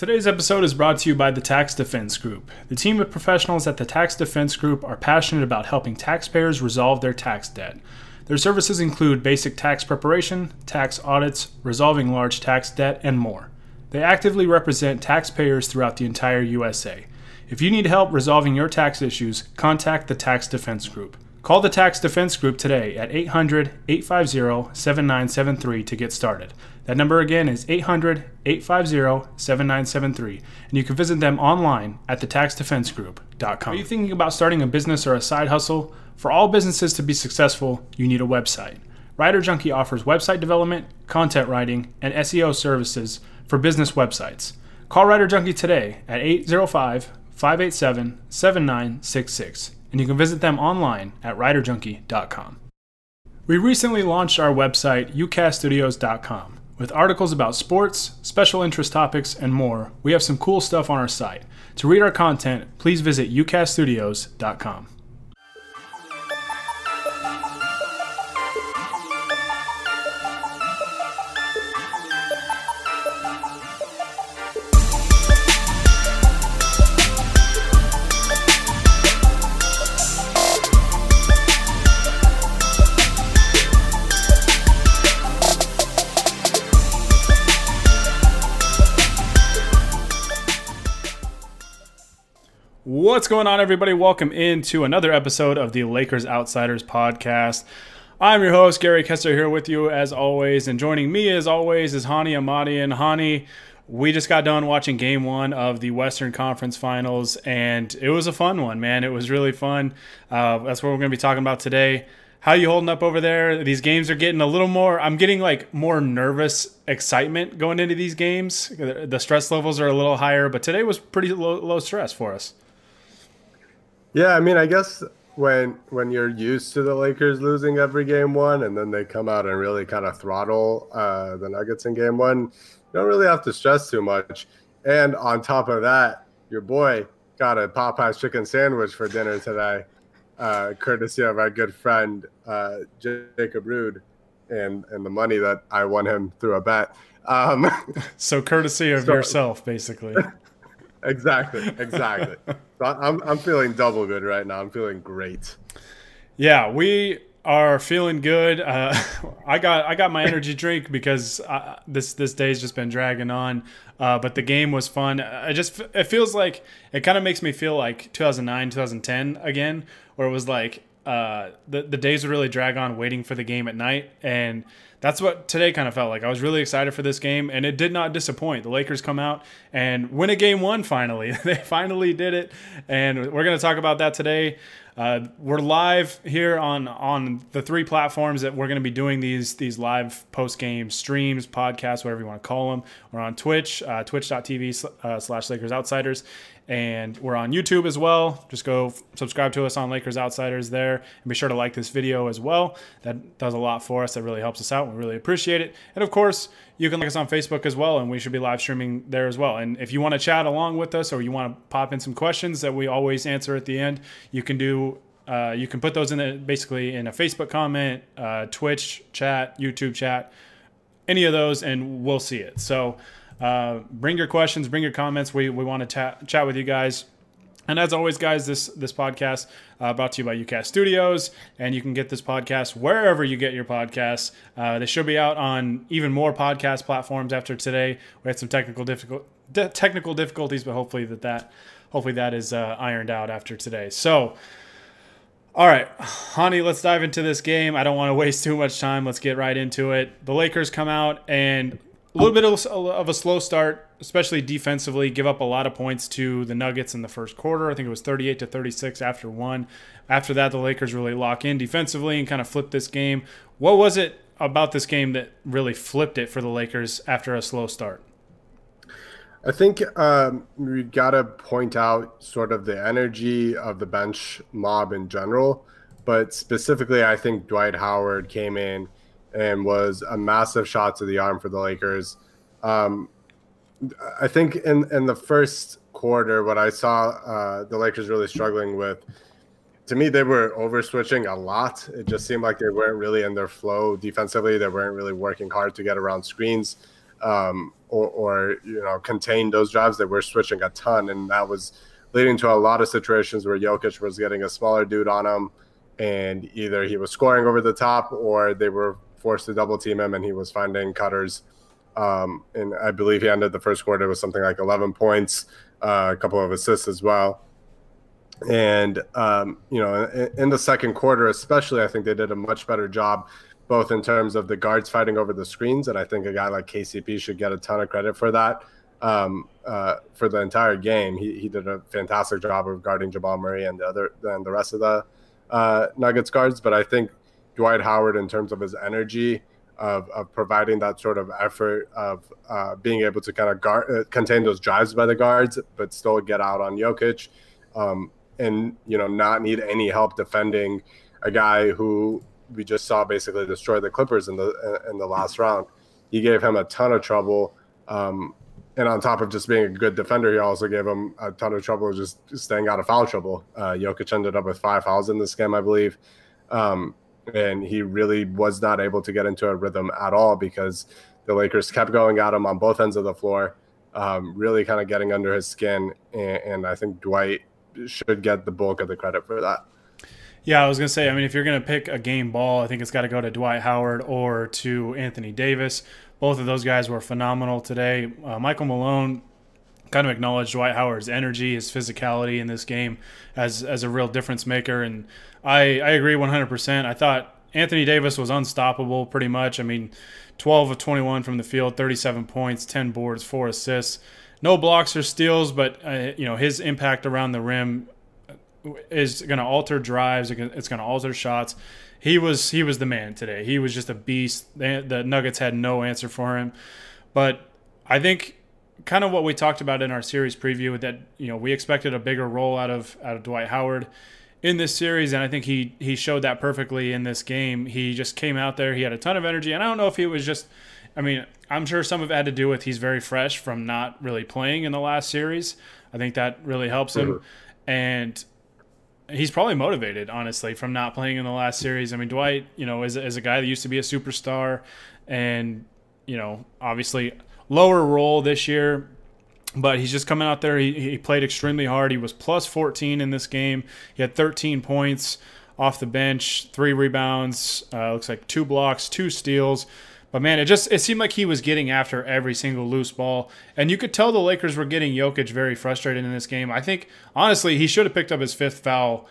Today's episode is brought to you by the Tax Defense Group. The team of professionals at the Tax Defense Group are passionate about helping taxpayers resolve their tax debt. Their services include basic tax preparation, tax audits, resolving large tax debt, and more. They actively represent taxpayers throughout the entire USA. If you need help resolving your tax issues, contact the Tax Defense Group. Call the Tax Defense Group today at 800 850 7973 to get started. That number again is 800 850 7973, and you can visit them online at thetaxdefensegroup.com. Are you thinking about starting a business or a side hustle? For all businesses to be successful, you need a website. Writer Junkie offers website development, content writing, and SEO services for business websites. Call Writer Junkie today at 805 587 7966, and you can visit them online at writerjunkie.com. We recently launched our website, ucaststudios.com. With articles about sports, special interest topics, and more, we have some cool stuff on our site. To read our content, please visit ucaststudios.com. What's going on, everybody? Welcome into another episode of the Lakers Outsiders podcast. I'm your host, Gary Kessler, here with you as always. And joining me as always is Hani Ahmadi. And Hani, we just got done watching game one of the Western Conference Finals, and it was a fun one, man. It was really fun. Uh, that's what we're going to be talking about today. How you holding up over there? These games are getting a little more. I'm getting like more nervous excitement going into these games. The stress levels are a little higher, but today was pretty low, low stress for us. Yeah, I mean, I guess when when you're used to the Lakers losing every game one, and then they come out and really kind of throttle uh, the Nuggets in game one, you don't really have to stress too much. And on top of that, your boy got a Popeyes chicken sandwich for dinner today, uh, courtesy of our good friend uh, Jacob Rude, and and the money that I won him through a bet. Um, so courtesy of so, yourself, basically. exactly, exactly. I'm I'm feeling double good right now. I'm feeling great. Yeah, we are feeling good. Uh, I got I got my energy drink because I, this this day's just been dragging on. Uh, but the game was fun. I just it feels like it kind of makes me feel like 2009 2010 again, where it was like uh, the the days would really drag on waiting for the game at night and that's what today kind of felt like. I was really excited for this game, and it did not disappoint. The Lakers come out and win a game one finally. they finally did it, and we're going to talk about that today. Uh, we're live here on on the three platforms that we're going to be doing these these live post game streams, podcasts, whatever you want to call them. We're on Twitch, uh, twitch.tv uh, slash Lakers Outsiders, and we're on YouTube as well. Just go subscribe to us on Lakers Outsiders there, and be sure to like this video as well. That does a lot for us. That really helps us out. We really appreciate it. And of course, you can like us on Facebook as well, and we should be live streaming there as well. And if you want to chat along with us, or you want to pop in some questions that we always answer at the end, you can do. Uh, you can put those in the, basically in a Facebook comment, uh, Twitch chat, YouTube chat, any of those, and we'll see it. So. Uh, bring your questions, bring your comments. We, we want to ta- chat with you guys. And as always, guys, this this podcast uh, brought to you by UCast Studios, and you can get this podcast wherever you get your podcasts. Uh, they should be out on even more podcast platforms after today. We had some technical difficult de- technical difficulties, but hopefully that that hopefully that is uh, ironed out after today. So, all right, Hani, let's dive into this game. I don't want to waste too much time. Let's get right into it. The Lakers come out and a little bit of a slow start, especially defensively. Give up a lot of points to the Nuggets in the first quarter. I think it was 38 to 36 after one. After that, the Lakers really lock in defensively and kind of flip this game. What was it about this game that really flipped it for the Lakers after a slow start? I think um, we got to point out sort of the energy of the bench mob in general, but specifically, I think Dwight Howard came in and was a massive shot to the arm for the Lakers. Um, I think in in the first quarter, what I saw uh, the Lakers really struggling with, to me, they were over switching a lot. It just seemed like they weren't really in their flow defensively. They weren't really working hard to get around screens. um, or, or, you know contain those drives. They were switching a ton, and that was leading to a lot of situations where Jokic was getting a smaller dude on him, and either he was scoring over the top or they were forced to double team him, and he was finding cutters. Um, and I believe he ended the first quarter with something like 11 points, uh, a couple of assists as well. And um, you know, in, in the second quarter, especially, I think they did a much better job both in terms of the guards fighting over the screens, and I think a guy like KCP should get a ton of credit for that. Um, uh, for the entire game, he, he did a fantastic job of guarding Jamal Murray and the other and the rest of the uh, Nuggets guards. But I think Dwight Howard, in terms of his energy of, of providing that sort of effort of uh, being able to kind of guard, uh, contain those drives by the guards, but still get out on Jokic, um, and you know not need any help defending a guy who we just saw basically destroy the Clippers in the in the last round. He gave him a ton of trouble, um, and on top of just being a good defender, he also gave him a ton of trouble just staying out of foul trouble. Uh, Jokic ended up with five fouls in this game, I believe, um, and he really was not able to get into a rhythm at all because the Lakers kept going at him on both ends of the floor, um, really kind of getting under his skin, and, and I think Dwight should get the bulk of the credit for that. Yeah, I was gonna say. I mean, if you're gonna pick a game ball, I think it's got to go to Dwight Howard or to Anthony Davis. Both of those guys were phenomenal today. Uh, Michael Malone kind of acknowledged Dwight Howard's energy, his physicality in this game as as a real difference maker, and I I agree 100%. I thought Anthony Davis was unstoppable pretty much. I mean, 12 of 21 from the field, 37 points, 10 boards, four assists. No blocks or steals, but uh, you know his impact around the rim is going to alter drives. It's going to alter shots. He was he was the man today. He was just a beast. The Nuggets had no answer for him. But I think kind of what we talked about in our series preview that you know we expected a bigger role out of out of Dwight Howard in this series, and I think he he showed that perfectly in this game. He just came out there. He had a ton of energy, and I don't know if he was just. I mean, I'm sure some of it had to do with he's very fresh from not really playing in the last series. I think that really helps him. Mm-hmm. And he's probably motivated, honestly, from not playing in the last series. I mean, Dwight, you know, is, is a guy that used to be a superstar and, you know, obviously lower role this year, but he's just coming out there. He, he played extremely hard. He was plus 14 in this game. He had 13 points off the bench, three rebounds, uh, looks like two blocks, two steals. But man, it just it seemed like he was getting after every single loose ball, and you could tell the Lakers were getting Jokic very frustrated in this game. I think honestly, he should have picked up his fifth foul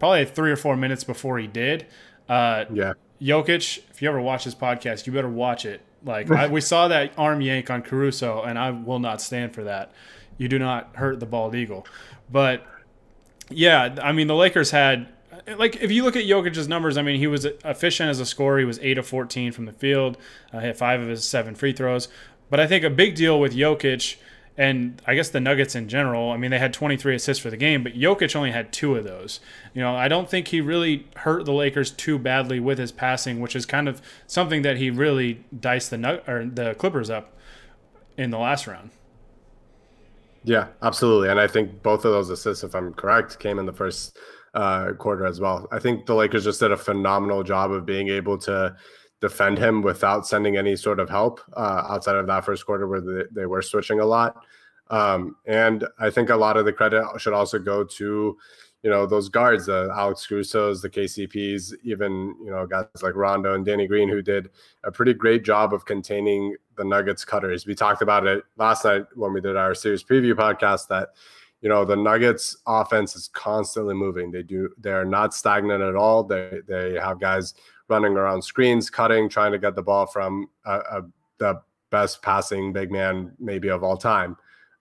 probably three or four minutes before he did. Uh, yeah, Jokic, if you ever watch this podcast, you better watch it. Like I, we saw that arm yank on Caruso, and I will not stand for that. You do not hurt the bald eagle. But yeah, I mean the Lakers had like if you look at Jokic's numbers, I mean he was efficient as a scorer. He was eight of fourteen from the field, uh, hit five of his seven free throws. But I think a big deal with Jokic and I guess the Nuggets in general. I mean they had 23 assists for the game, but Jokic only had two of those. You know I don't think he really hurt the Lakers too badly with his passing, which is kind of something that he really diced the or the Clippers up in the last round. Yeah, absolutely. And I think both of those assists, if I'm correct, came in the first uh, quarter as well. I think the Lakers just did a phenomenal job of being able to defend him without sending any sort of help uh, outside of that first quarter where they, they were switching a lot. Um, and I think a lot of the credit should also go to, you know, those guards, the Alex Caruso's, the KCPs, even, you know, guys like Rondo and Danny Green, who did a pretty great job of containing the Nuggets cutters. We talked about it last night when we did our series preview podcast that you know the Nuggets offense is constantly moving. They do they are not stagnant at all. They they have guys running around screens, cutting, trying to get the ball from a, a, the best passing big man maybe of all time.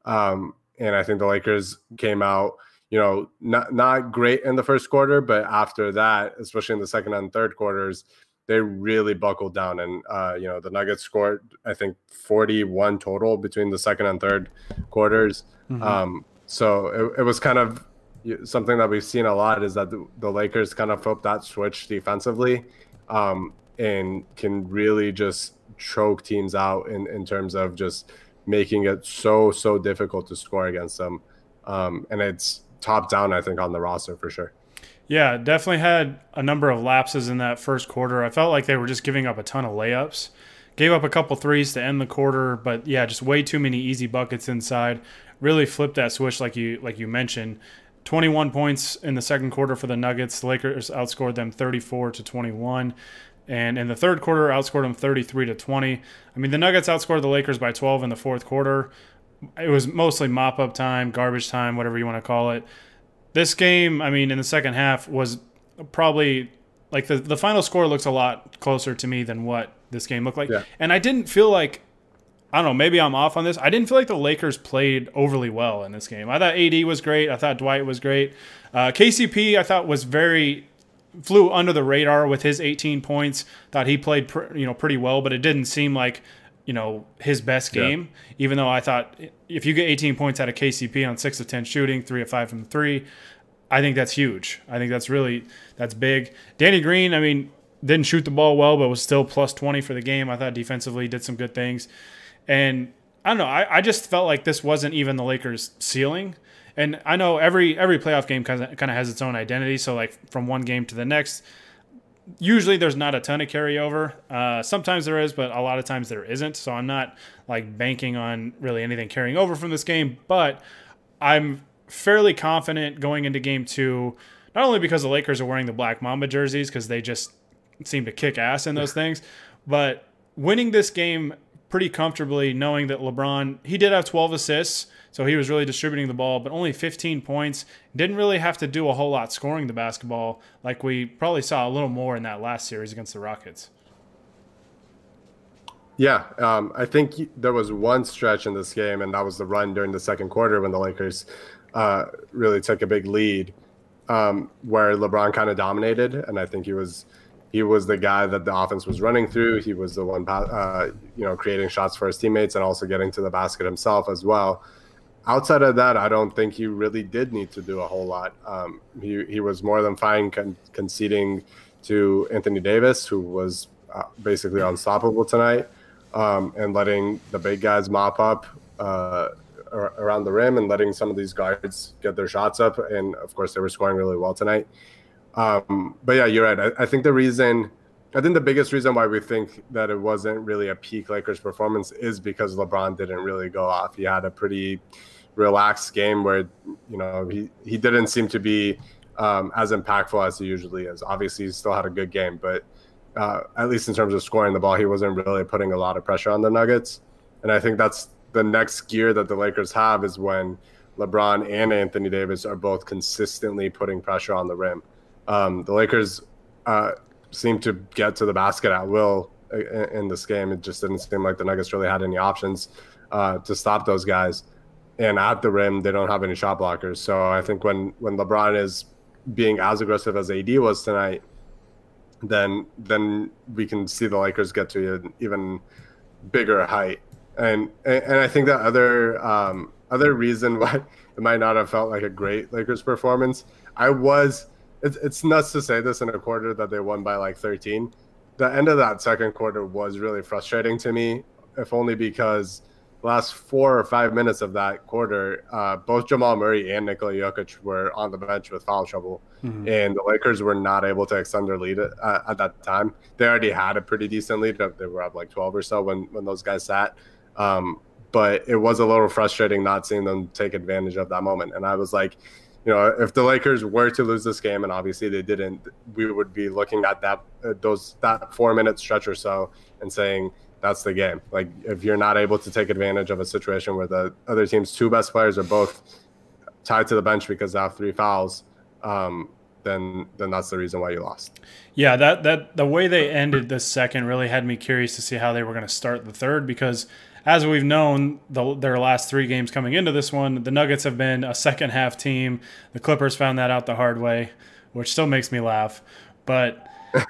Um, and I think the Lakers came out, you know, not not great in the first quarter, but after that, especially in the second and third quarters, they really buckled down. And uh, you know, the Nuggets scored I think 41 total between the second and third quarters. Mm-hmm. Um, so it, it was kind of something that we've seen a lot is that the, the Lakers kind of flip that switch defensively um, and can really just choke teams out in, in terms of just making it so, so difficult to score against them. Um, and it's top down, I think, on the roster for sure. Yeah, definitely had a number of lapses in that first quarter. I felt like they were just giving up a ton of layups Gave up a couple threes to end the quarter, but yeah, just way too many easy buckets inside. Really flipped that switch like you like you mentioned. 21 points in the second quarter for the Nuggets. The Lakers outscored them 34 to 21. And in the third quarter, outscored them 33 to 20. I mean, the Nuggets outscored the Lakers by 12 in the fourth quarter. It was mostly mop up time, garbage time, whatever you want to call it. This game, I mean, in the second half was probably like the, the final score looks a lot closer to me than what this game looked like. Yeah. And I didn't feel like I don't know, maybe I'm off on this. I didn't feel like the Lakers played overly well in this game. I thought AD was great. I thought Dwight was great. Uh, KCP I thought was very flew under the radar with his 18 points. Thought he played pr- you know pretty well, but it didn't seem like you know his best Yeah. game. Even though I thought if you get 18 points out of KCP on six of 10 shooting, three of five from three, I think that's huge. I think that's really that's big. Danny Green, I mean, didn't shoot the ball well, but was still plus 20 for the game. I thought defensively did some good things. And I don't know, I, I just felt like this wasn't even the Lakers' ceiling. And I know every every playoff game kind of kind of has its own identity. So like from one game to the next, usually there's not a ton of carryover. Uh, sometimes there is, but a lot of times there isn't. So I'm not like banking on really anything carrying over from this game. But I'm fairly confident going into game two, not only because the Lakers are wearing the Black Mamba jerseys because they just seem to kick ass in those things, but winning this game pretty comfortably, knowing that LeBron he did have 12 assists, so he was really distributing the ball, but only 15 points. Didn't really have to do a whole lot scoring the basketball, like we probably saw a little more in that last series against the Rockets. Yeah, um, I think there was one stretch in this game, and that was the run during the second quarter when the Lakers uh, really took a big lead, um, where LeBron kind of dominated, and I think he was he was the guy that the offense was running through. He was the one, uh, you know, creating shots for his teammates and also getting to the basket himself as well. Outside of that, I don't think he really did need to do a whole lot. Um, he he was more than fine con- conceding to Anthony Davis, who was uh, basically unstoppable tonight um, and letting the big guys mop up uh, around the rim and letting some of these guards get their shots up. And of course, they were scoring really well tonight. Um, but yeah, you're right. I, I think the reason, I think the biggest reason why we think that it wasn't really a peak Lakers performance is because LeBron didn't really go off. He had a pretty relaxed game where, you know, he, he didn't seem to be um, as impactful as he usually is. Obviously, he still had a good game, but uh, at least in terms of scoring the ball, he wasn't really putting a lot of pressure on the Nuggets. And I think that's the next gear that the Lakers have is when LeBron and Anthony Davis are both consistently putting pressure on the rim. Um, the Lakers uh, seem to get to the basket at will in, in this game. It just didn't seem like the Nuggets really had any options uh, to stop those guys. And at the rim, they don't have any shot blockers. So I think when when LeBron is being as aggressive as AD was tonight, then then we can see the Lakers get to an even bigger height. And and I think that other um, other reason why it might not have felt like a great Lakers performance, I was. It's, it's nuts to say this in a quarter that they won by like 13. The end of that second quarter was really frustrating to me, if only because last four or five minutes of that quarter, uh, both Jamal Murray and Nikola Jokic were on the bench with foul trouble, Mhm. and the Lakers were not able to extend their lead at, at that time. They already had a pretty decent lead; they were up like 12 or so when when those guys sat. Um, but it was a little frustrating not seeing them take advantage of that moment. And I was like, you know, if the Lakers were to lose this game, and obviously they didn't, we would be looking at that uh, those that four minute stretch or so and saying that's the game. Like if you're not able to take advantage of a situation where the other team's two best players are both tied to the bench because they have three fouls, um, then then that's the reason why you lost. Yeah, that that the way they ended the second really had me curious to see how they were going to start the third because as we've known the, their last three games coming into this one, the Nuggets have been a second half team. The Clippers found that out the hard way, which still makes me laugh. But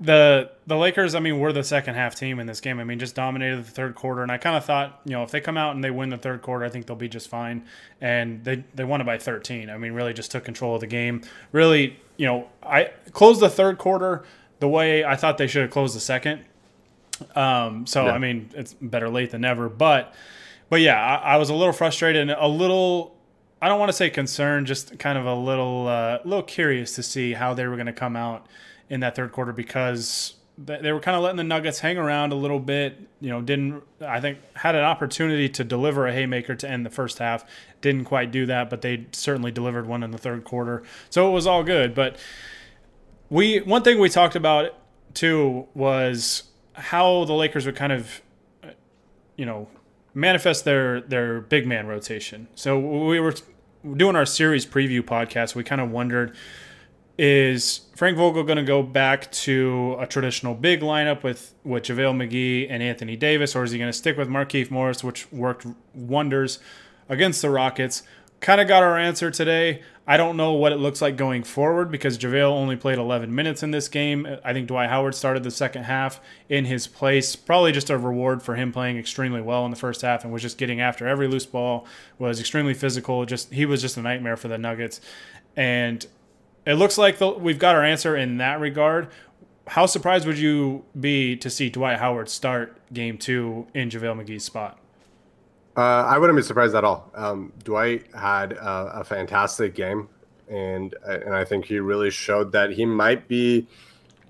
the the Lakers, I mean, were the second half team in this game. I mean, just dominated the third quarter, and I kind of thought, you know, if they come out and they win the third quarter, I think they'll be just fine. And they they won it by 13. I mean, really just took control of the game. Really, you know, I closed the third quarter the way I thought they should have closed the second. Um, so Yeah. I mean, it's better late than never. But but yeah, I, I was a little frustrated and a little. I don't want to say concerned, just kind of a little, uh, little curious to see how they were going to come out in that third quarter because they were kind of letting the Nuggets hang around a little bit. You know, didn't I think had an opportunity to deliver a haymaker to end the first half. Didn't quite do that, but they certainly delivered one in the third quarter. So it was all good. But we one thing we talked about too was how the Lakers would kind of, you know, manifest their their big man rotation. So we were doing our series preview podcast. We kind of wondered is Frank Vogel going to go back to a traditional big lineup with, with JaVale McGee and Anthony Davis, or is he going to stick with Markieff Morris, which worked wonders against the Rockets? Kind of got our answer today. I don't know what it looks like going forward because JaVale only played 11 minutes in this game. I think Dwight Howard started the second half in his place. Probably just a reward for him playing extremely well in the first half and was just getting after every loose ball, was extremely physical. Just he was just a nightmare for the Nuggets. And it looks like the, we've got our answer in that regard. How surprised would you be to see Dwight Howard start game two in JaVale McGee's spot? Uh, I wouldn't be surprised at all. Um, Dwight had a, a, fantastic game, and and I think he really showed that he might be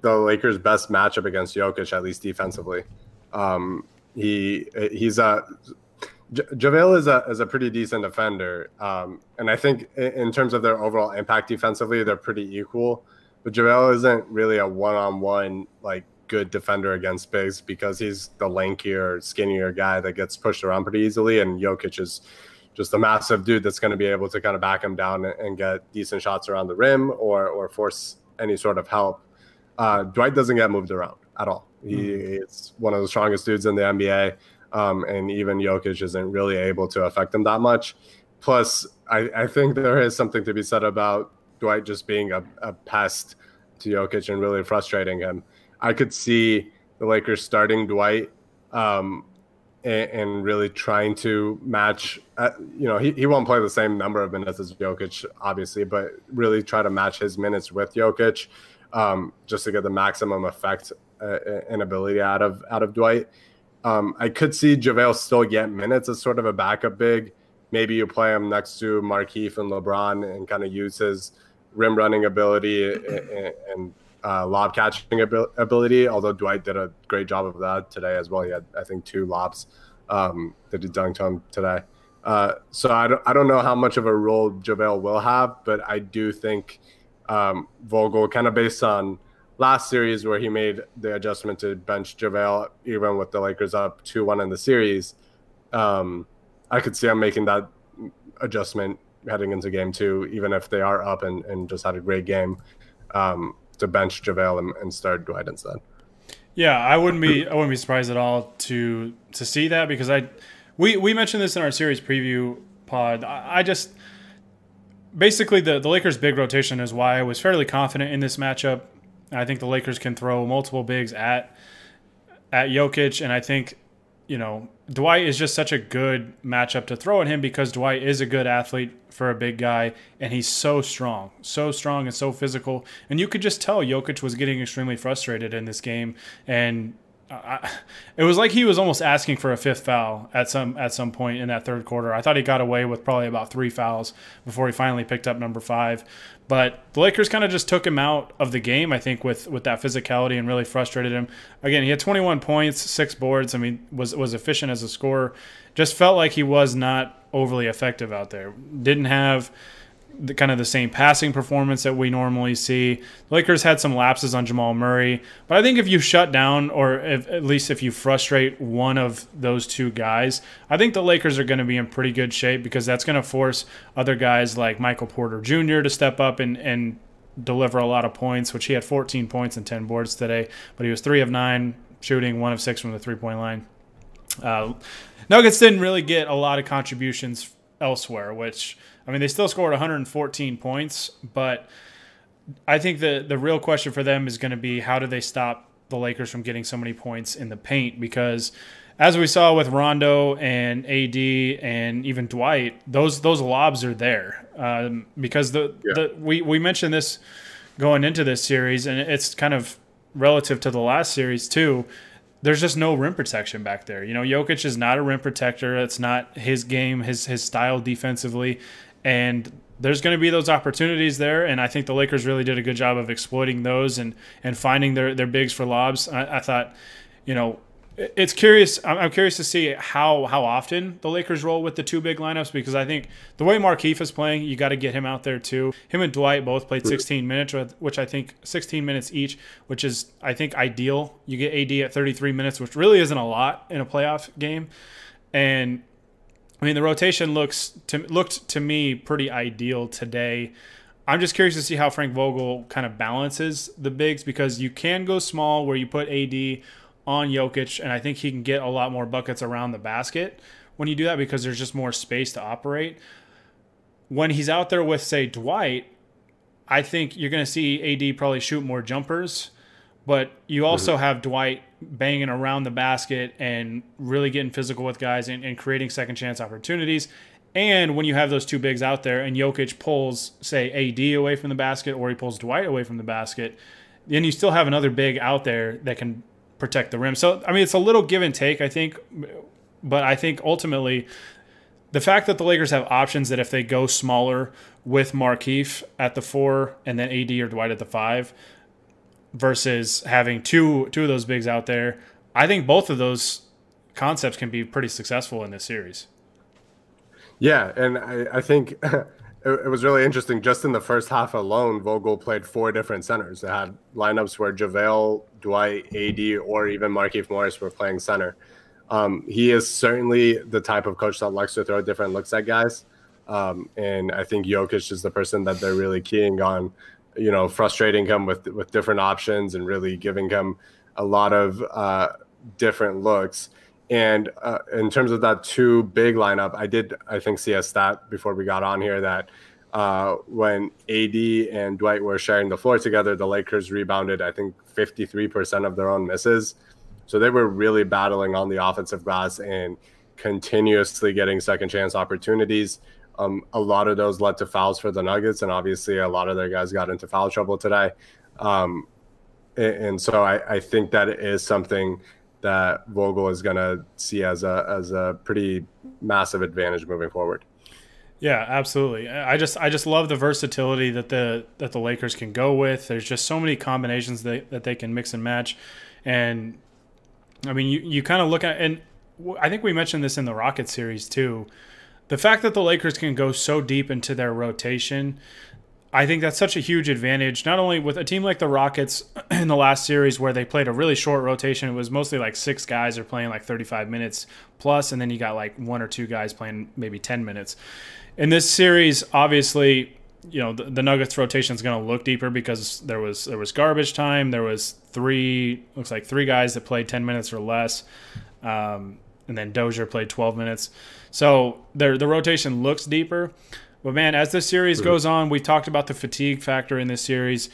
the Lakers' best matchup against Jokic, at least defensively. Um, he he's a JaVale is a is a pretty decent defender, um, and I think in terms of their overall impact defensively, they're pretty equal. But JaVale isn't really a one on one like good defender against bigs because he's the lankier, skinnier guy that gets pushed around pretty easily, and Jokic is just a massive dude that's going to be able to kind of back him down and get decent shots around the rim or or force any sort of help. Uh, Dwight doesn't get moved around at all. He, mm. He's one of the strongest dudes in the NBA um, and even Jokic isn't really able to affect him that much. Plus, I, I think there is something to be said about Dwight just being a, a pest to Jokic and really frustrating him. I could see the Lakers starting Dwight um, and, and, really trying to match. Uh, you know, he, he won't play the same number of minutes as Jokic, obviously, but really try to match his minutes with Jokic um, just to get the maximum effect uh, and ability out of out of Dwight. Um, I could see JaVale still get minutes as sort of a backup big. Maybe you play him next to Markieff and LeBron and kind of use his rim running ability and, and uh, lob catching ability. Although Dwight did a great job of that today as well. He had, I think, two lobs um, that he dunked on today. Uh, so I don't, I don't know how much of a role JaVale will have, but I do think um, Vogel, kind of based on – last series where he made the adjustment to bench JaVale even with the Lakers up 2 1 in the series. Um, I could see him making that adjustment heading into game two, even if they are up and, and just had a great game um, to bench JaVale and, and start Dwight instead. Yeah, I wouldn't be I wouldn't be surprised at all to to see that because I we we mentioned this in our series preview pod. I, I just basically the the Lakers' big rotation is why I was fairly confident in this matchup. I think the Lakers can throw multiple bigs at at Jokic, and I think you know Dwight is just such a good matchup to throw at him because Dwight is a good athlete for a big guy, and he's so strong, so strong and so physical. And you could just tell Jokic was getting extremely frustrated in this game, and It was like he was almost asking for a fifth foul at some at some point in that third quarter. I thought he got away with probably about three fouls before he finally picked up number five. But the Lakers kind of just took him out of the game, I think, with with that physicality and really frustrated him. Again, he had 21 points, six boards. I mean, was was efficient as a scorer. Just felt like he was not overly effective out there. Didn't have the, kind of the same passing performance that we normally see. The Lakers had some lapses on Jamal Murray, but I think if you shut down, or if, at least if you frustrate one of those two guys, I think the Lakers are going to be in pretty good shape because that's going to force other guys like Michael Porter Jr. to step up and, and deliver a lot of points, which he had 14 points and 10 boards today, but he was three of nine shooting, one of six from the three point line. Uh, Nuggets didn't really get a lot of contributions elsewhere, which I mean, they still scored 114 points, but I think the the real question for them is going to be how do they stop the Lakers from getting so many points in the paint because as we saw with Rondo and AD and even Dwight, those those lobs are there um, because the, yeah. the we we mentioned this going into this series and it's kind of relative to the last series too there's just no rim protection back there. You know, Jokic is not a rim protector. It's not his game, his his style defensively, and there's going to be those opportunities there, and I think the Lakers really did a good job of exploiting those and and finding their their bigs for lobs. I, I thought, you know, it's curious. I'm curious to see how how often the Lakers roll with the two big lineups because I think the way Markieff is playing, you got to get him out there too. Him and Dwight both played 16 minutes, which I think 16 minutes each, which is I think ideal. You get AD at 33 minutes, which really isn't a lot in a playoff game, and I mean, the rotation looks to looked to me pretty ideal today. I'm just curious to see how Frank Vogel kind of balances the bigs because you can go small where you put AD on Jokic, and I think he can get a lot more buckets around the basket when you do that because there's just more space to operate. When he's out there with, say, Dwight, I think you're going to see AD probably shoot more jumpers, but you also mm-hmm. have Dwight banging around the basket and really getting physical with guys and, and, creating second chance opportunities. And when you have those two bigs out there and Jokic pulls, say, AD away from the basket or he pulls Dwight away from the basket, then you still have another big out there that can protect the rim. So, I mean, it's a little give and take, I think. But I think ultimately, the fact that the Lakers have options that if they go smaller with Markieff at the four and then AD or Dwight at the five, versus having two two of those bigs out there. I think both of those concepts can be pretty successful in this series. Yeah, and I, I think it, it, was really interesting. Just in the first half alone, Vogel played four different centers. They had lineups where JaVale, Dwight, AD, or even Markieff Morris were playing center. Um, he is certainly the type of coach that likes to throw different looks at guys. Um, and I think Jokic is the person that they're really keying on you know, frustrating him with with different options and really giving him a lot of uh, different looks. And uh, in terms of that two big lineup, I did I think see a stat before we got on here that uh, when AD and Dwight were sharing the floor together, the Lakers rebounded I think 53% of their own misses. So they were really battling on the offensive glass and continuously getting second chance opportunities. Um, a lot of those led to fouls for the Nuggets, and obviously a lot of their guys got into foul trouble today. Um, and, and, so I, I, think that is something that Vogel is going to see as a as a pretty massive advantage moving forward. Yeah, absolutely. I just I just love the versatility that the that the Lakers can go with. There's just so many combinations that, that they can mix and match, and I mean you you kind of look at and I think we mentioned this in the Rocket series too the fact that the Lakers can go so deep into their rotation, I think that's such a huge advantage. Not only with a team like the Rockets in the last series where they played a really short rotation, it was mostly like six guys are playing like 35 minutes plus, and then you got like one or two guys playing maybe 10 minutes. In this series, obviously, you know the, the Nuggets rotation is going to look deeper because there was there was garbage time. There was three looks like three guys that played 10 minutes or less, um, and then Dozier played 12 minutes. So the the rotation looks deeper. But man, as this series goes on, we talked about the fatigue factor in this series.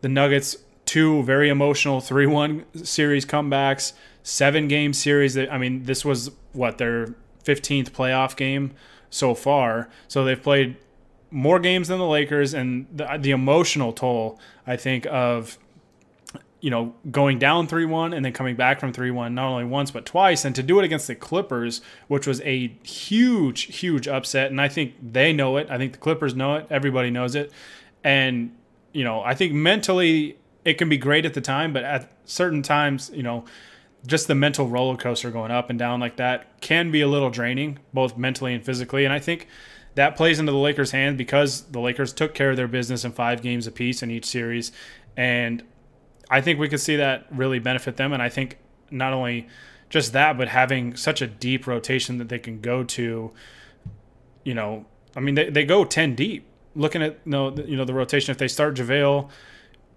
The Nuggets two very emotional 3-1 series comebacks, seven game series that I mean, this was what their 15th playoff game so far. So they've played more games than the Lakers and the, the emotional toll I think of you know, going down 3 1 and then coming back from 3 1, not only once, but twice. And to do it against the Clippers, which was a huge, huge upset. And I think they know it. I think the Clippers know it. Everybody knows it. And, you know, I think mentally it can be great at the time, but at certain times, you know, just the mental roller coaster going up and down like that can be a little draining, both mentally and physically. And I think that plays into the Lakers' hand because the Lakers took care of their business in five games apiece in each series. And I think we could see that really benefit them. And I think not only just that, but having such a deep rotation that they can go to, you know, I mean, they, they go 10 deep. Looking at you know, you know the rotation, if they start JaVale,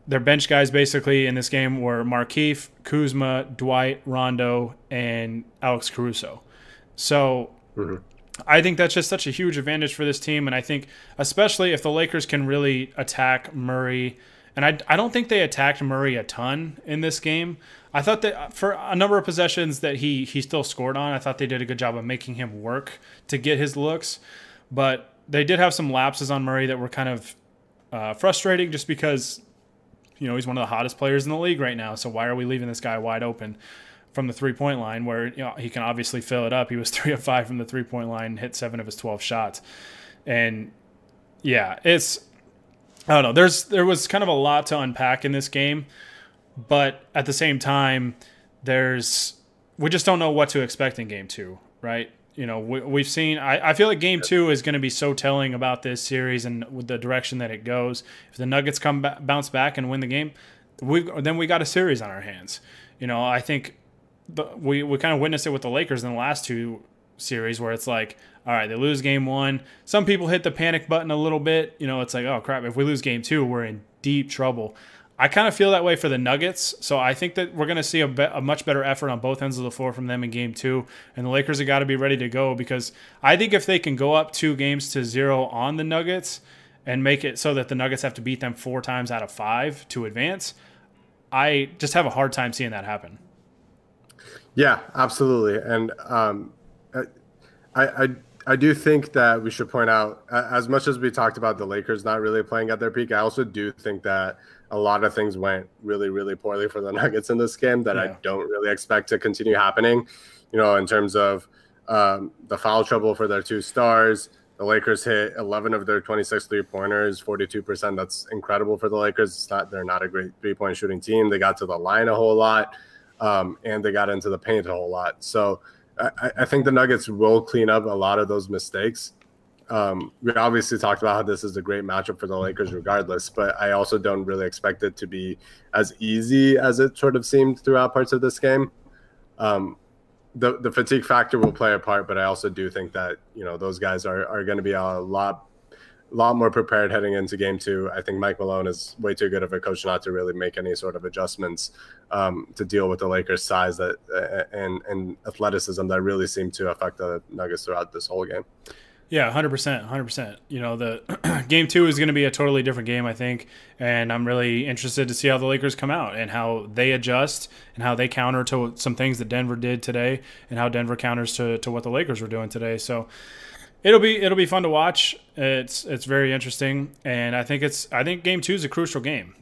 their bench guys basically in this game were Markieff, Kuzma, Dwight, Rondo, and Alex Caruso. So mm-hmm. I think that's just such a huge advantage for this team. And I think, especially if the Lakers can really attack Murray and I, I don't think they attacked Murray a ton in this game. I thought that for a number of possessions that he he still scored on, I thought they did a good job of making him work to get his looks. But they did have some lapses on Murray that were kind of uh, frustrating, just because you know he's one of the hottest players in the league right now. So why are we leaving this guy wide open from the three point line where you know he can obviously fill it up? He was three of five from the three point line, hit seven of his twelve shots, and Yeah, it's I don't know. There's there was kind of a lot to unpack in this game, but at the same time, there's we just don't know what to expect in game two, right? You know, we, have seen. I, I feel like game two is going to be so telling about this series and with the direction that it goes. If the Nuggets come ba- bounce back and win the game, we then we got a series on our hands. You know, I think the, we we kind of witnessed it with the Lakers in the last two series where it's like, all right, they lose game one. Some people hit the panic button a little bit. You know, it's like, oh crap, if we lose game two, we're in deep trouble. I kind of feel that way for the Nuggets. So I think that we're going to see a, be- a, much better effort on both ends of the floor from them in game two. And the Lakers have got to be ready to go because I think if they can go up two games to zero on the Nuggets and make it so that the Nuggets have to beat them four times out of five to advance, I just have a hard time seeing that happen. Yeah, absolutely. And um, I, I I do think that we should point out, as much as we talked about the Lakers not really playing at their peak, I also do think that a lot of things went really, really poorly for the Nuggets in this game that yeah. I don't really expect to continue happening. You know, in terms of um, the foul trouble for their two stars, the Lakers hit 11 of their 26 three pointers, 42%. That's incredible for the Lakers. It's not, they're not a great three point shooting team. They got to the line a whole lot, um, and they got into the paint a whole lot. So, I, I, think the Nuggets will clean up a lot of those mistakes. Um, we obviously talked about how this is a great matchup for the Lakers, regardless, but I also don't really expect it to be as easy as it sort of seemed throughout parts of this game. Um, the the fatigue factor will play a part, but I also do think that you know those guys are are going to be a lot lot more prepared heading into game two. I think Mike Malone is way too good of a coach not to really make any sort of adjustments um, to deal with the Lakers' size that uh, and and athleticism that really seemed to affect the Nuggets throughout this whole game. Yeah, hundred percent, hundred percent. You know, the game two is going to be a totally different game, I think, and I'm really interested to see how the Lakers come out and how they adjust and how they counter to some things that Denver did today, and how Denver counters to to what the Lakers were doing today. So, It'll be it'll be fun to watch. It's it's very interesting, and I think it's I think game two is a crucial game.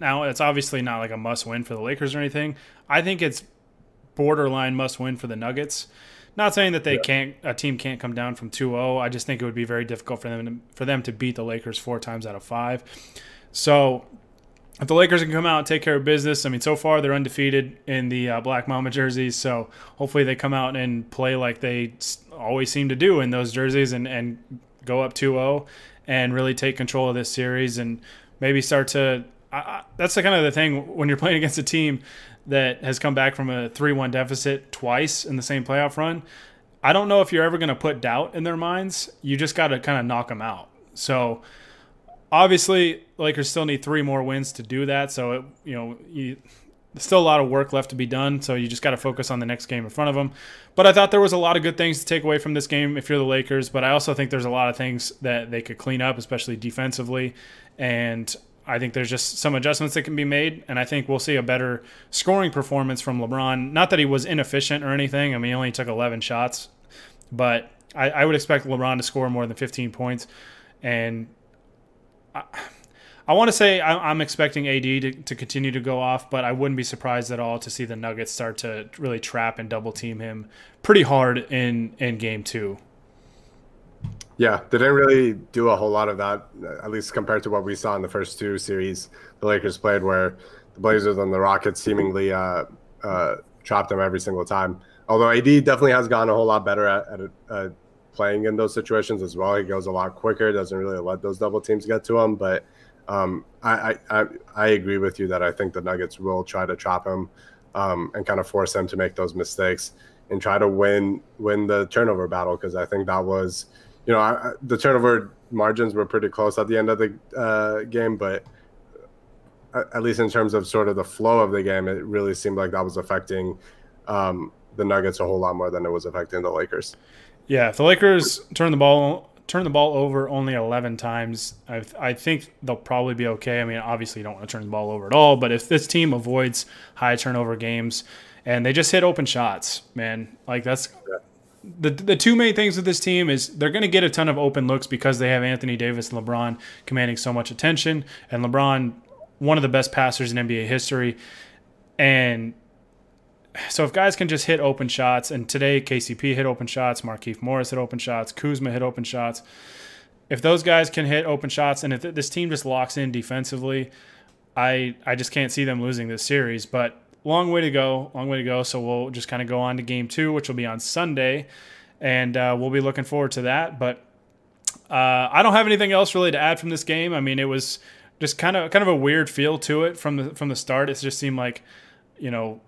Now it's obviously not like a must win for the Lakers or anything. I think it's borderline must win for the Nuggets. Not saying that they yeah. can't a team can't come down from 2-0. I just think it would be very difficult for them to, for them to beat the Lakers four times out of five. So if the Lakers can come out and take care of business, I mean, so far they're undefeated in the uh, Black Mamba jerseys. So hopefully they come out and play like they always seem to do in those jerseys and, and go up 2 0 and really take control of this series and maybe start to. Uh, that's the kind of the thing when you're playing against a team that has come back from a 3 1 deficit twice in the same playoff run. I don't know if you're ever going to put doubt in their minds. You just got to kind of knock them out. So obviously, Lakers still need three more wins to do that. So it, you know, you, there's still a lot of work left to be done. So you just got to focus on the next game in front of them. But I thought there was a lot of good things to take away from this game if you're the Lakers. But I also think there's a lot of things that they could clean up, especially defensively. And I think there's just some adjustments that can be made, and I think we'll see a better scoring performance from LeBron. Not that he was inefficient or anything. I mean, he only took 11 shots, but I, I would expect LeBron to score more than 15 points. And I, I want to say I, am expecting AD to, to continue to go off, but I wouldn't be surprised at all to see the Nuggets start to really trap and double team him pretty hard in in game two. Yeah, they didn't really do a whole lot of that, at least compared to what we saw in the first two series the Lakers played, where the Blazers and the Rockets seemingly uh, uh, trapped them every single time. Although AD definitely has gotten a whole lot better at, at, at playing in those situations as well. He goes a lot quicker, doesn't really let those double teams get to him. But um, I, I, I agree with you that I think the Nuggets will try to trap him um, and kind of force him to make those mistakes and try to win win the turnover battle because I think that was, you know, I, the turnover margins were pretty close at the end of the uh, game, but at least in terms of sort of the flow of the game, it really seemed like that was affecting um, the Nuggets a whole lot more than it was affecting the Lakers. Yeah, if the Lakers turn the ball turn the ball over only 11 times, I, I think they'll probably be okay. I mean, obviously you don't want to turn the ball over at all, but if this team avoids high turnover games and they just hit open shots, man, like that's the the two main things with this team is they're going to get a ton of open looks because they have Anthony Davis and LeBron commanding so much attention, and LeBron, one of the best passers in NBA history, and so if guys can just hit open shots, and today KCP hit open shots, Markieff Morris hit open shots, Kuzma hit open shots, if those guys can hit open shots and if this team just locks in defensively, I I just can't see them losing this series. But long way to go, long way to go. So we'll just kind of go on to game two, which will be on Sunday, and uh, we'll be looking forward to that. But uh, I don't have anything else really to add from this game. I mean, it was just kind of kind of a weird feel to it from the from the start. It just seemed like, you know,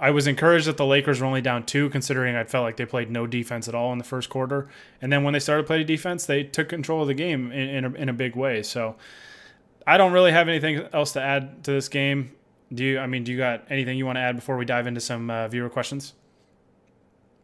I was encouraged that the Lakers were only down two, considering I felt like they played no defense at all in the first quarter. And then when they started playing defense, they took control of the game in, in, a, in a big way. So I don't really have anything else to add to this game. Do you? I mean, do you got anything you want to add before we dive into some uh, viewer questions?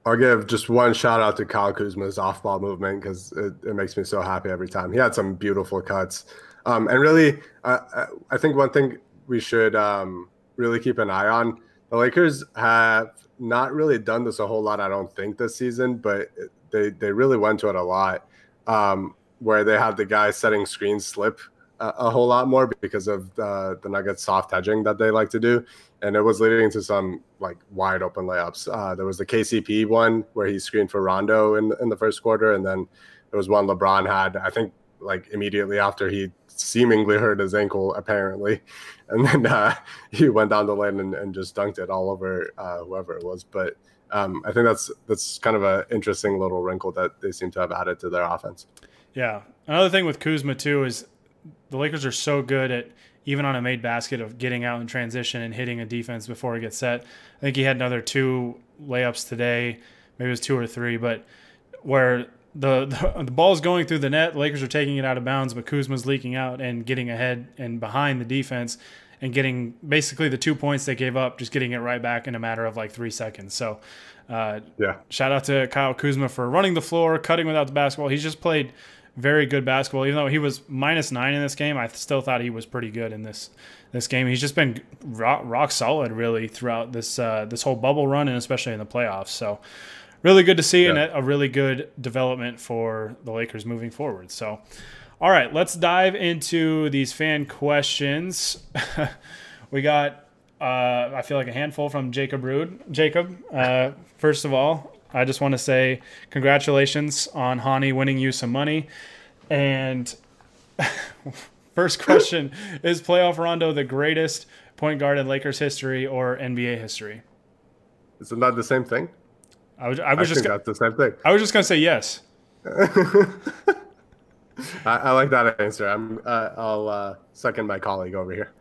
I'll give just one shout out to Kyle Kuzma's off ball movement because it, it, makes me so happy every time. He had some beautiful cuts. Um, and really, uh, I think one thing we should um, really keep an eye on the Lakers have not really done this a whole lot, I don't think, this season, but they, they really went to it a lot um, where they had the guy setting screens slip a, a whole lot more because of the, the Nuggets soft hedging that they like to do and it was leading to some like wide open layups. Uh, there was the KCP one where he screened for Rondo in in the first quarter, and then there was one LeBron had. I think like immediately after he seemingly hurt his ankle, apparently, and then uh, he went down the lane and, and just dunked it all over uh, whoever it was. But um, I think that's that's kind of an interesting little wrinkle that they seem to have added to their offense. Yeah, another thing with Kuzma too is the Lakers are so good at even on a made basket of getting out in transition and hitting a defense before he gets set. I think he had another two layups today, maybe it was two or three, but where the, the, the ball is going through the net, Lakers are taking it out of bounds, but Kuzma's leaking out and getting ahead and behind the defense and getting basically the two points they gave up, just getting it right back in a matter of like three seconds. So, uh, yeah, shout out to Kyle Kuzma for running the floor, cutting without the basketball. He's just played very good basketball. Even though he was minus nine in this game, I still thought he was pretty good in this this game. He's just been rock, rock solid really throughout this uh, this whole bubble run and especially in the playoffs. So really good to see yeah. and a really good development for the Lakers moving forward. So. All right, let's dive into these fan questions. we got, uh, I feel like a handful from Jacob Rude. Jacob, uh, first of all, I just want to say congratulations on Hani winning you some money. And first question is playoff Rondo the greatest point guard in Lakers history or NBA history? Isn't that the same thing? I was, I was I just gonna, that's the same thing. I was just gonna say yes. I, I, like that answer. I'm. Uh, I'll uh, second my colleague over here.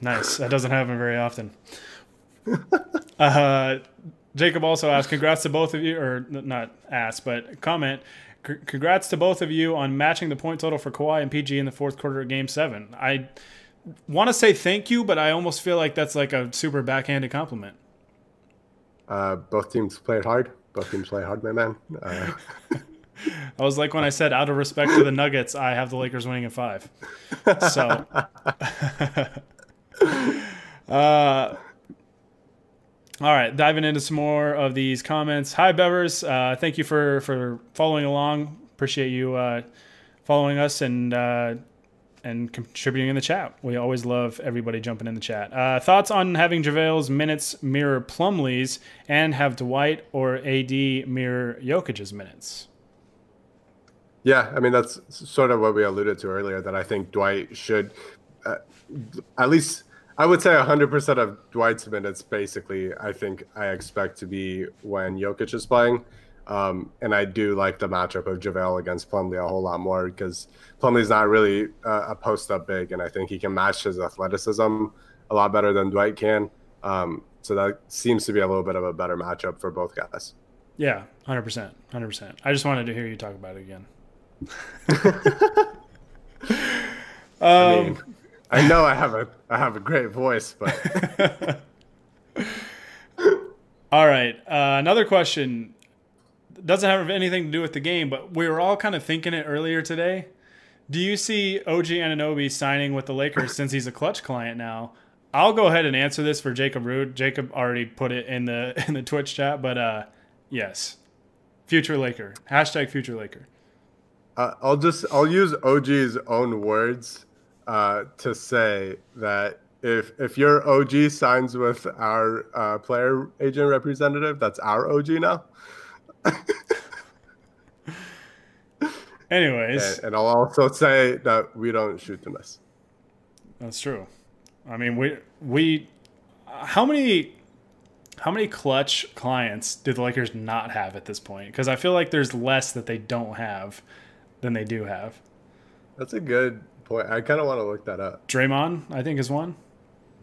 Nice. That doesn't happen very often. Uh, Jacob also asked, "Congrats to both of you," or not ask, but comment. Congrats to both of you on matching the point total for Kawhi and PG in the fourth quarter of Game Seven. I want to say thank you, but I almost feel like that's like a super backhanded compliment. Uh, both teams played hard. Teams play hard, my man. Uh, I was like when I said, out of respect to the Nuggets, I have the Lakers winning in five. So, uh, all right, diving into some more of these comments. Hi, Bevers. Uh, thank you for for following along. Appreciate you uh, following us and uh, and contributing in the chat. We always love everybody jumping in the chat. Uh, thoughts on having JaVale's minutes mirror Plumlee's and have Dwight or AD mirror Jokic's minutes? Yeah, I mean that's sort of what we alluded to earlier. That I think Dwight should, uh, at least I would say 100% of Dwight's minutes, basically, I think I expect to be when Jokic is playing. Um, and I do like the matchup of JaVale against Plumlee a whole lot more because Plumlee's not really uh, a post up big, and I think he can match his athleticism a lot better than Dwight can. Um, so that seems to be a little bit of a better matchup for both guys. Yeah, 100%. 100%. I just wanted to hear you talk about it again. um, I mean, I know I have a I have a great voice, but. all right, uh, another question doesn't have anything to do with the game, but we were all kind of thinking it earlier today. Do you see OG Anunoby signing with the Lakers since he's a Klutch client now? I'll go ahead and answer this for Jacob Rude. Jacob already put it in the in the Twitch chat, but uh, yes, future Laker hashtag future Laker. Uh, I'll just I'll use OG's own words uh, to say that if if your OG signs with our uh, player agent representative, that's our OG now. Anyways, and, and, I'll also say that we don't shoot to miss. That's true. I mean, we we how many how many Klutch clients do the Lakers not have at this point? Because I feel like there's less that they don't have than they do have. That's a good point. I kind of want to look that up. Draymond, I think, is one.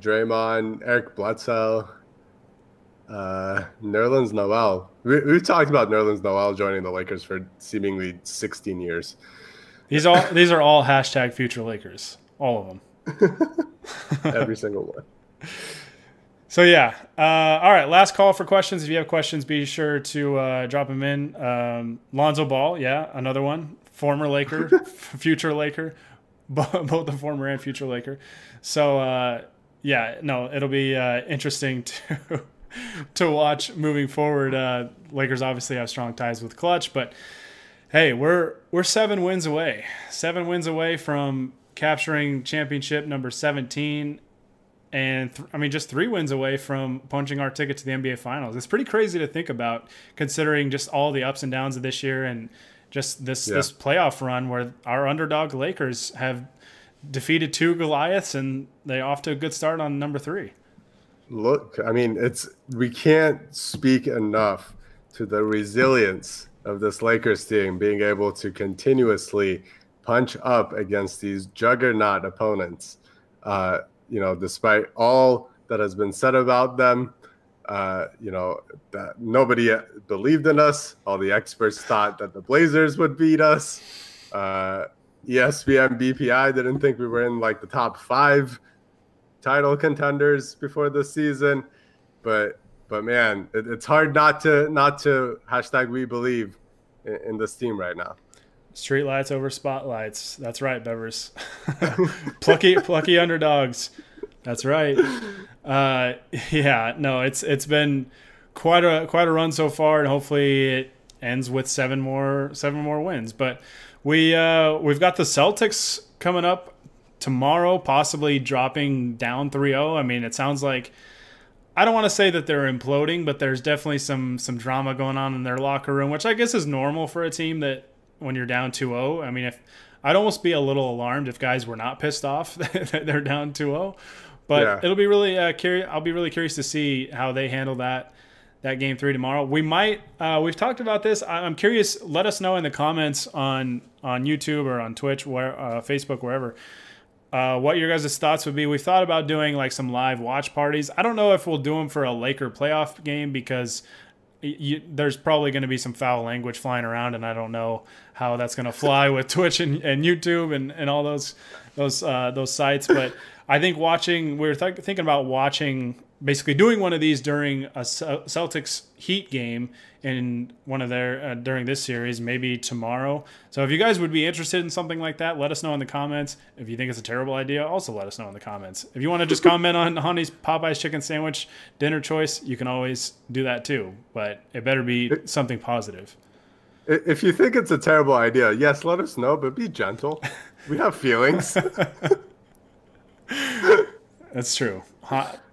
Draymond, Eric Bledsoe, uh, Nerlens Noel. We, we've talked about Nerlens Noel joining the Lakers for seemingly 16 years. These all these are all hashtag future Lakers. All of them. Every single one. So yeah, uh, all right. Last call for questions. If you have questions, be sure to uh, drop them in. Um, Lonzo Ball, yeah, another one. Former Laker, future Laker, both the former and future Laker. So uh, yeah, no, it'll be uh, interesting to to watch moving forward. Uh, Lakers obviously have strong ties with Klutch, but hey, we're we're seven wins away. Seven wins away from capturing championship number 17 and th- I mean just three wins away from punching our ticket to the NBA Finals. It's pretty crazy to think about, considering just all the ups and downs of this year and just this yeah. this playoff run where our underdog Lakers have defeated two Goliaths and they off to a good start on number three. Look, I mean, it's we can't speak enough to the resilience of this Lakers team being able to continuously punch up against these juggernaut opponents. Uh, you know, despite all that has been said about them, uh, you know, that nobody believed in us. All the experts thought that the Blazers would beat us. Uh, ESPN BPI didn't think we were in like the top five title contenders before the season, but but man, it, it's hard not to not to hashtag we believe in, in this team right now. Streetlights over spotlights. That's right, Bevers. plucky, plucky underdogs. That's right. Uh, yeah, no, it's it's been quite a quite a run so far, and hopefully it ends with seven more seven more wins. But we uh, we've got the Celtics coming up tomorrow, possibly dropping down 3-0. I mean, it sounds like I don't want to say that they're imploding, but there's definitely some some drama going on in their locker room, which I guess is normal for a team that when you're down 2-0. I mean, if I'd almost be a little alarmed if guys were not pissed off that they're down 2-0. But yeah. it'll be really uh, curious. I'll be really curious to see how they handle that that game three tomorrow. We might. Uh, we've talked about this. I'm curious. Let us know in the comments on on YouTube or on Twitch, where uh, Facebook, wherever. Uh, what your guys' thoughts would be. We've thought about doing like some live watch parties. I don't know if we'll do them for a Laker playoff game because you, there's probably going to be some foul language flying around, and I don't know how that's going to fly with Twitch and, and YouTube and, and all those those uh, those sites. But I think watching we are th- thinking about watching basically doing one of these during a Celtics Heat game in one of their uh, during this series, maybe tomorrow. So if you guys would be interested in something like that, let us know in the comments. If you think it's a terrible idea, also let us know in the comments. If you want to just comment on Hani's Popeyes chicken sandwich dinner choice, you can always do that too. But it better be something positive. If you think it's a terrible idea, yes, let us know, but be gentle. We have feelings. That's true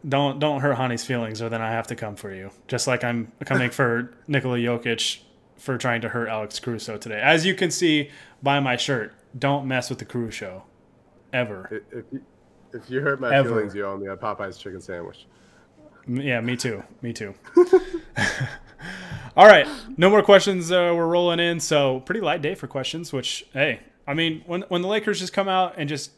don't don't hurt Hani's feelings, or then I have to come for you. Just like I'm coming for Nikola Jokic for trying to hurt Alex Caruso today. As you can see by my shirt, don't mess with the Caruso, ever. If you, if you hurt my ever. feelings, you owe me a Popeye's chicken sandwich. Yeah, me too. Me too. All right, no more questions. Uh, we're rolling in, so pretty light day for questions. Which, hey, I mean, when when the Lakers just come out and just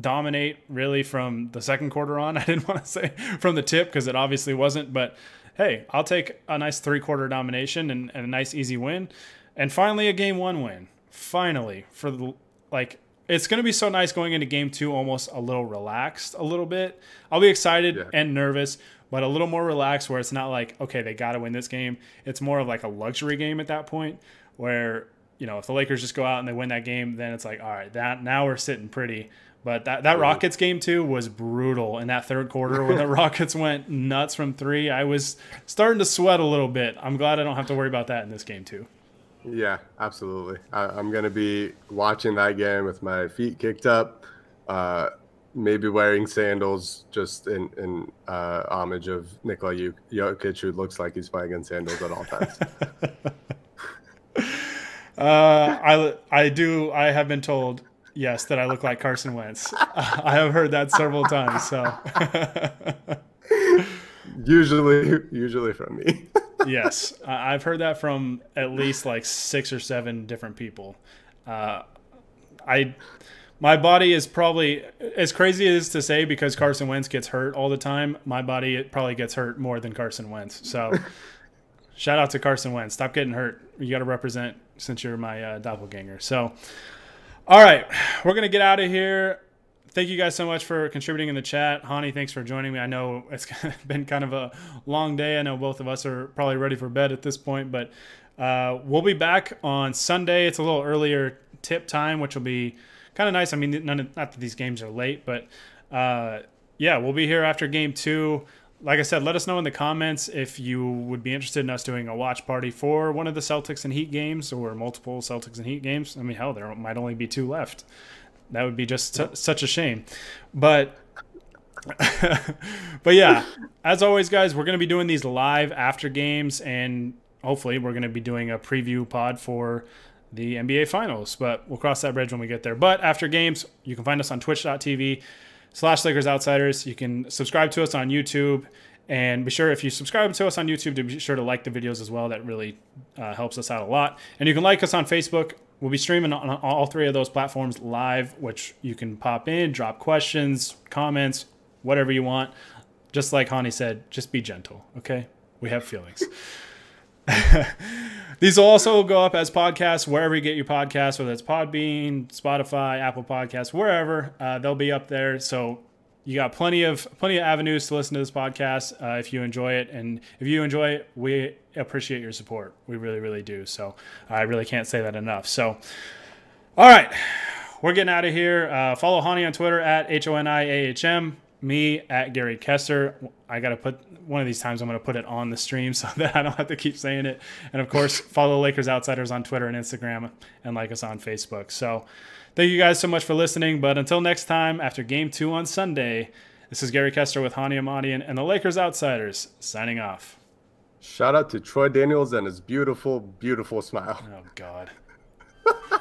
dominate really from the second quarter on. I didn't want to say from the tip because it obviously wasn't, but hey, I'll take a nice three quarter domination and, and, a nice easy win. And finally, a game one win. Finally, for the like, it's going to be so nice going into game two, almost a little relaxed, a little bit. I'll be excited yeah. and nervous, but a little more relaxed where it's not like, okay, they got to win this game. It's more of like a luxury game at that point where, you know, if the Lakers just go out and they win that game, then it's like, all right, that now we're sitting pretty. But that, that Rockets game too was brutal in that third quarter when the Rockets went nuts from three. I was starting to sweat a little bit. I'm glad I don't have to worry about that in this game too. Yeah, absolutely. I, am going to be watching that game with my feet kicked up, uh, maybe wearing sandals just in, in uh, homage of Nikola Jokic, who looks like he's playing in sandals at all times. Uh, I I do. I have been told yes that I look like Carson Wentz. I have heard that several times. So usually, usually from me. yes, I've heard that from at least like six or seven different people. Uh, I my body is probably as crazy as to say because Carson Wentz gets hurt all the time. My body it probably gets hurt more than Carson Wentz. So, shout out to Carson Wentz. Stop getting hurt. You got to represent since you're my uh, doppelganger. So, all right, we're gonna get out of here. Thank you guys so much for contributing in the chat. Hani, thanks for joining me. I know it's been kind of a long day. I know both of us are probably ready for bed at this point, but uh, we'll be back on Sunday. It's a little earlier tip time, which will be kind of nice. I mean, none of, not that these games are late, but uh, yeah, we'll be here after game two. Like I said, let us know in the comments if you would be interested in us doing a watch party for one of the Celtics and Heat games or multiple Celtics and Heat games. I mean, hell, there might only be two left. That would be just such a shame. But but yeah, as always, guys, we're going to be doing these live after games, and hopefully, we're going to be doing a preview pod for the NBA Finals. But we'll cross that bridge when we get there. But after games, you can find us on twitch.tv slash Lakers Outsiders. You can subscribe to us on YouTube. And be sure if you subscribe to us on YouTube to be sure to like the videos as well. That really uh, helps us out a lot. And you can like us on Facebook. We'll be streaming on all three of those platforms live, which you can pop in, drop questions, comments, whatever you want. Just like Hani said, just be gentle, okay? We have feelings. These will also go up as podcasts wherever you get your podcasts, whether it's Podbean, Spotify, Apple Podcasts, wherever. Uh, they'll be up there. So you got plenty of plenty of avenues to listen to this podcast uh, if you enjoy it, and if you enjoy it, we appreciate your support. We really, really do. So I really can't say that enough. So, all right, we're getting out of here. Uh, follow Hani on Twitter at H O N I A H M me at Gary Kester. I got to put one of these times I'm going to put it on the stream so that I don't have to keep saying it. And of course, follow Lakers Outsiders on Twitter and Instagram and like us on Facebook. So thank you guys so much for listening. But until next time, after game two on Sunday, this is Gary Kester with Hani Amadian and the Lakers Outsiders signing off. Shout out to Troy Daniels and his beautiful, beautiful smile. Oh, God.